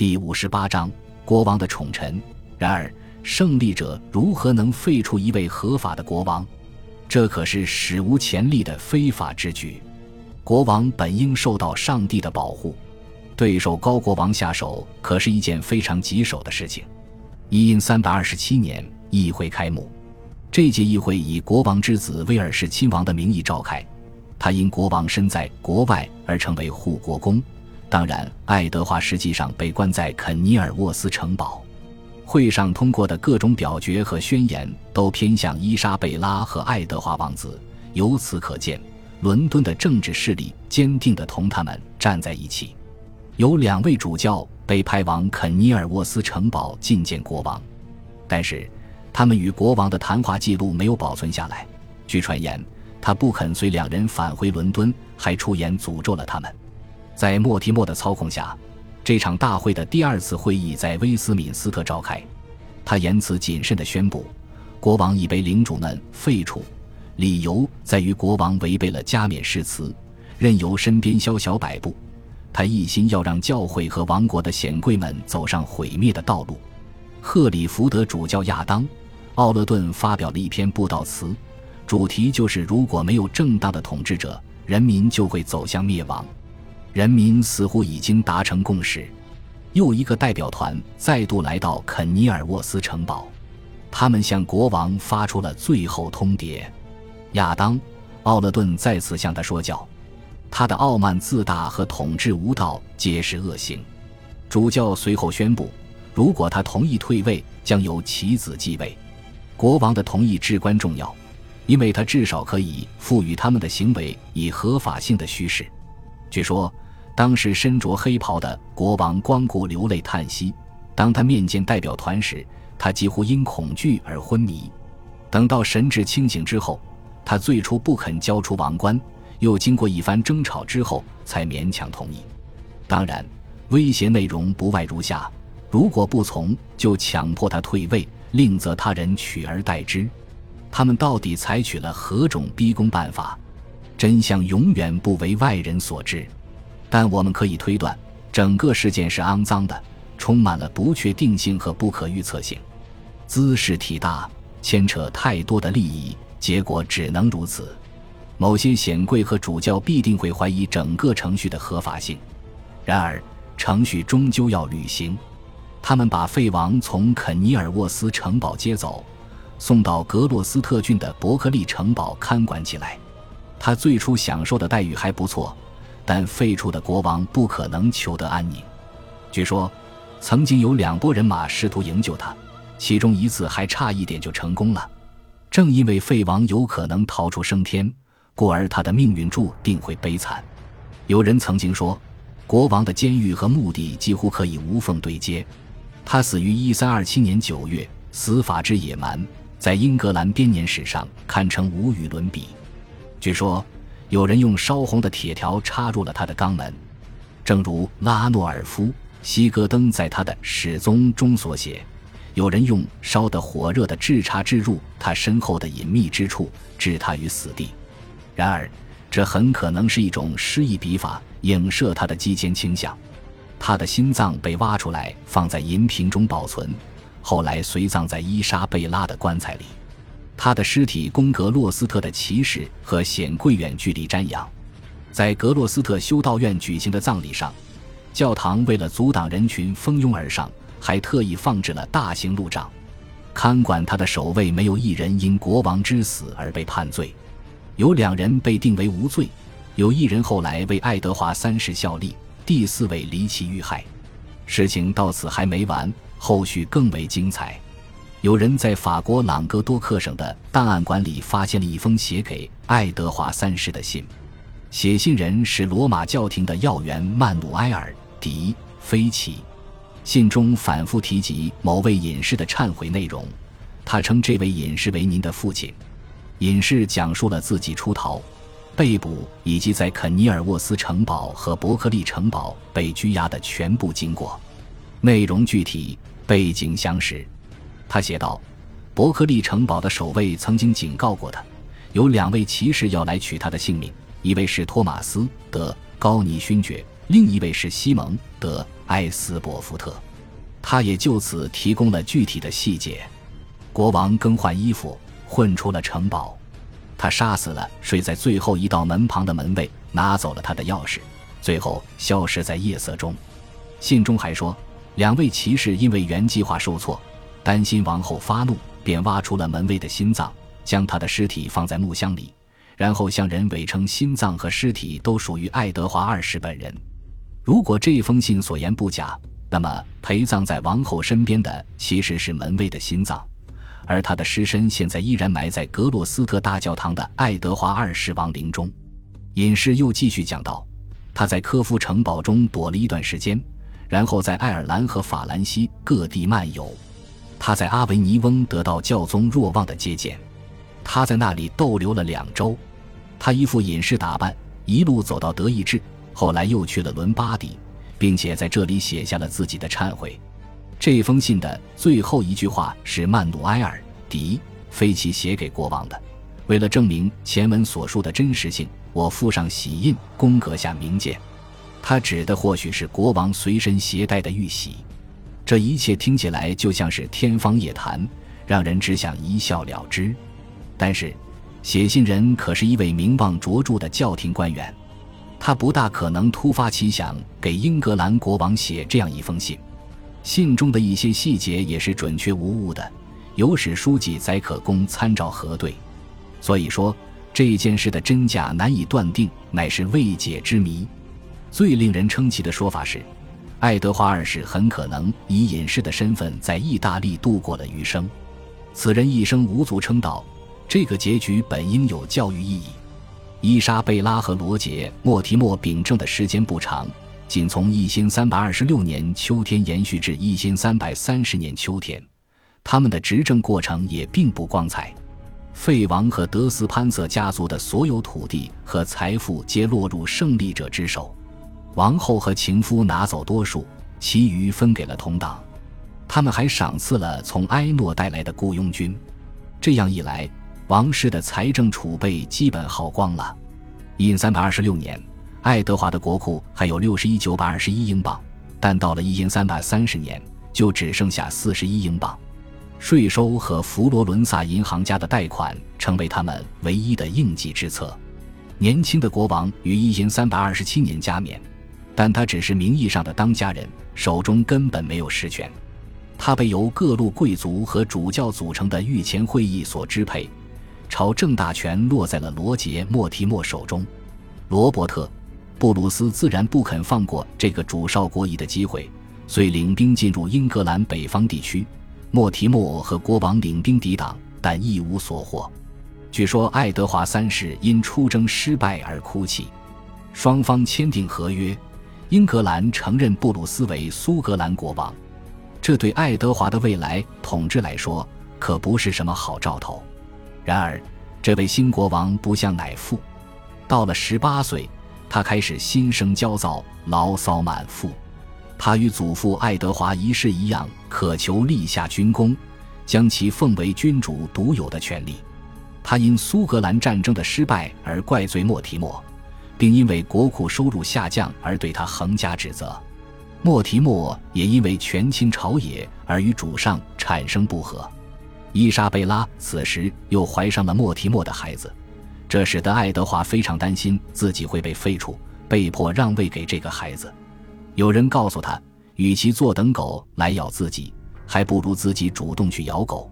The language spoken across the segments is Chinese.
第五十八章国王的宠臣。然而，胜利者如何能废除一位合法的国王？这可是史无前例的非法之举。国王本应受到上帝的保护，对手高国王下手可是一件非常棘手的事情。一因三百二十七年，议会开幕。这届议会以国王之子威尔士亲王的名义召开。他因国王身在国外而成为护国公。当然，爱德华实际上被关在肯尼尔沃斯城堡。会上通过的各种表决和宣言都偏向伊莎贝拉和爱德华王子。由此可见，伦敦的政治势力坚定地同他们站在一起。有两位主教被派往肯尼尔沃斯城堡觐见国王，但是他们与国王的谈话记录没有保存下来。据传言，他不肯随两人返回伦敦，还出言诅咒了他们。在莫提莫的操控下，这场大会的第二次会议在威斯敏斯特召开。他言辞谨慎地宣布，国王已被领主们废除，理由在于国王违背了加冕誓词，任由身边宵小摆布。他一心要让教会和王国的显贵们走上毁灭的道路。赫里福德主教亚当·奥勒顿发表了一篇布道词，主题就是如果没有正当的统治者，人民就会走向灭亡。人民似乎已经达成共识，又一个代表团再度来到肯尼尔沃斯城堡，他们向国王发出了最后通牒。亚当·奥勒顿再次向他说教，他的傲慢自大和统治无道皆是恶行。主教随后宣布，如果他同意退位，将由其子继位。国王的同意至关重要，因为他至少可以赋予他们的行为以合法性的虚实。据说，当时身着黑袍的国王光顾流泪叹息。当他面见代表团时，他几乎因恐惧而昏迷。等到神志清醒之后，他最初不肯交出王冠，又经过一番争吵之后才勉强同意。当然，威胁内容不外如下：如果不从，就强迫他退位，另择他人取而代之。他们到底采取了何种逼宫办法？真相永远不为外人所知，但我们可以推断，整个事件是肮脏的，充满了不确定性和不可预测性。姿势体大，牵扯太多的利益，结果只能如此。某些显贵和主教必定会怀疑整个程序的合法性。然而，程序终究要履行。他们把废王从肯尼尔沃斯城堡接走，送到格洛斯特郡的伯克利城堡看管起来。他最初享受的待遇还不错，但废黜的国王不可能求得安宁。据说，曾经有两拨人马试图营救他，其中一次还差一点就成功了。正因为废王有可能逃出升天，故而他的命运注定会悲惨。有人曾经说，国王的监狱和墓地几乎可以无缝对接。他死于一三二七年九月，死法之野蛮，在英格兰编年史上堪称无与伦比。据说，有人用烧红的铁条插入了他的肛门，正如拉诺尔夫·希格登在他的始宗中所写：有人用烧得火热的炙叉置入他身后的隐秘之处，置他于死地。然而，这很可能是一种诗意笔法，影射他的激奸倾向。他的心脏被挖出来，放在银瓶中保存，后来随葬在伊莎贝拉的棺材里。他的尸体供格洛斯特的骑士和显贵远距离瞻仰，在格洛斯特修道院举行的葬礼上，教堂为了阻挡人群蜂拥而上，还特意放置了大型路障。看管他的守卫没有一人因国王之死而被判罪，有两人被定为无罪，有一人后来为爱德华三世效力，第四位离奇遇害。事情到此还没完，后续更为精彩。有人在法国朗格多克省的档案馆里发现了一封写给爱德华三世的信，写信人是罗马教廷的要员曼努埃尔·迪·菲奇。信中反复提及某位隐士的忏悔内容，他称这位隐士为“您的父亲”。隐士讲述了自己出逃、被捕以及在肯尼尔沃斯城堡和伯克利城堡被拘押的全部经过，内容具体，背景详实。他写道：“伯克利城堡的守卫曾经警告过他，有两位骑士要来取他的性命，一位是托马斯·德·高尼勋爵，另一位是西蒙·德·埃斯伯福特，他也就此提供了具体的细节。国王更换衣服，混出了城堡。他杀死了睡在最后一道门旁的门卫，拿走了他的钥匙，最后消失在夜色中。信中还说，两位骑士因为原计划受挫，担心王后发怒，便挖出了门卫的心脏，将他的尸体放在木箱里，然后向人伪称心脏和尸体都属于爱德华二世本人。如果这封信所言不假，那么陪葬在王后身边的其实是门卫的心脏。而他的尸身现在依然埋在格洛斯特大教堂的爱德华二世王陵中。隐士又继续讲到，他在科夫城堡中躲了一段时间，然后在爱尔兰和法兰西各地漫游。他在阿维尼翁得到教宗若望的接见，他在那里逗留了两周。他一副隐士打扮，一路走到德意志，后来又去了伦巴第，并且在这里写下了自己的忏悔。这封信的最后一句话是曼努埃尔·迪·菲奇写给国王的。为了证明前文所述的真实性，我附上玺印，宫阁下明鉴。他指的或许是国王随身携带的玉玺。这一切听起来就像是天方夜谭，让人只想一笑了之。但是，写信人可是一位名望卓著的教廷官员，他不大可能突发奇想给英格兰国王写这样一封信。信中的一些细节也是准确无误的，有史书记载可供参照核对。所以说这件事的真假难以断定，乃是未解之谜。最令人称奇的说法是，爱德华二世很可能以隐士的身份在意大利度过了余生。此人一生无足称道，这个结局本应有教育意义。伊莎贝拉和罗杰·莫提莫秉政的时间不长。仅从一千三百二十六年秋天延续至一千三百三十年秋天，他们的执政过程也并不光彩。费王和德斯潘瑟家族的所有土地和财富皆落入胜利者之手，王后和情夫拿走多数，其余分给了同党。他们还赏赐了从埃诺带来的雇佣军。这样一来，王室的财政储备基本耗光了。一三百二六年。爱德华的国库还有六十一九百二十一英镑，但到了一千三百三十年，就只剩下四十一英镑。税收和佛罗伦萨银行家的贷款成为他们唯一的应急之策。年轻的国王于一千三百二十七年加冕，但他只是名义上的当家人，手中根本没有实权。他被由各路贵族和主教组成的御前会议所支配，朝政大权落在了罗杰·莫提莫手中。罗伯特。布鲁斯自然不肯放过这个主少国议的机会，遂领兵进入英格兰北方地区。莫提莫和国王领兵抵挡，但一无所获。据说爱德华三世因出征失败而哭泣。双方签订合约，英格兰承认布鲁斯为苏格兰国王。这对爱德华的未来统治来说可不是什么好兆头。然而，这位新国王不像乃父，到了十八岁。他开始心生焦躁，牢骚满腹。他与祖父爱德华一世一样，渴求立下军功，将其奉为君主独有的权利。他因苏格兰战争的失败而怪罪莫提莫，并因为国库收入下降而对他横加指责。莫提莫也因为权倾朝野而与主上产生不和。伊莎贝拉此时又怀上了莫提莫的孩子。这使得爱德华非常担心自己会被废除，被迫让位给这个孩子。有人告诉他，与其坐等狗来咬自己，还不如自己主动去咬狗。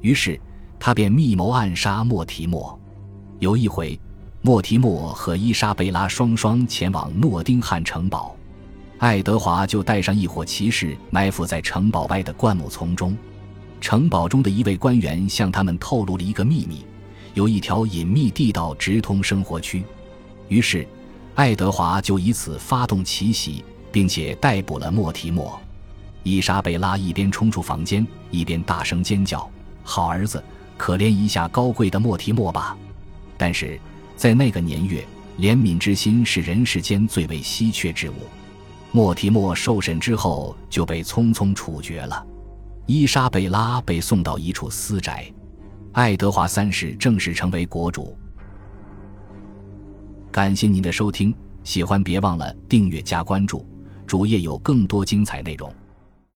于是他便密谋暗杀莫提莫。有一回，莫提莫和伊莎贝拉双双前往诺丁汉城堡，爱德华就带上一伙骑士埋伏在城堡外的灌木丛中。城堡中的一位官员向他们透露了一个秘密。有一条隐秘地道直通生活区，于是爱德华就以此发动奇袭，并且逮捕了莫提莫。伊莎贝拉一边冲出房间，一边大声尖叫：“好儿子，可怜一下高贵的莫提莫吧！”但是在那个年月，怜悯之心是人世间最为稀缺之物。莫提莫受审之后就被匆匆处决了。伊莎贝拉被送到一处私宅。爱德华三世正式成为国主。感谢您的收听，喜欢别忘了订阅加关注。主页有更多精彩内容。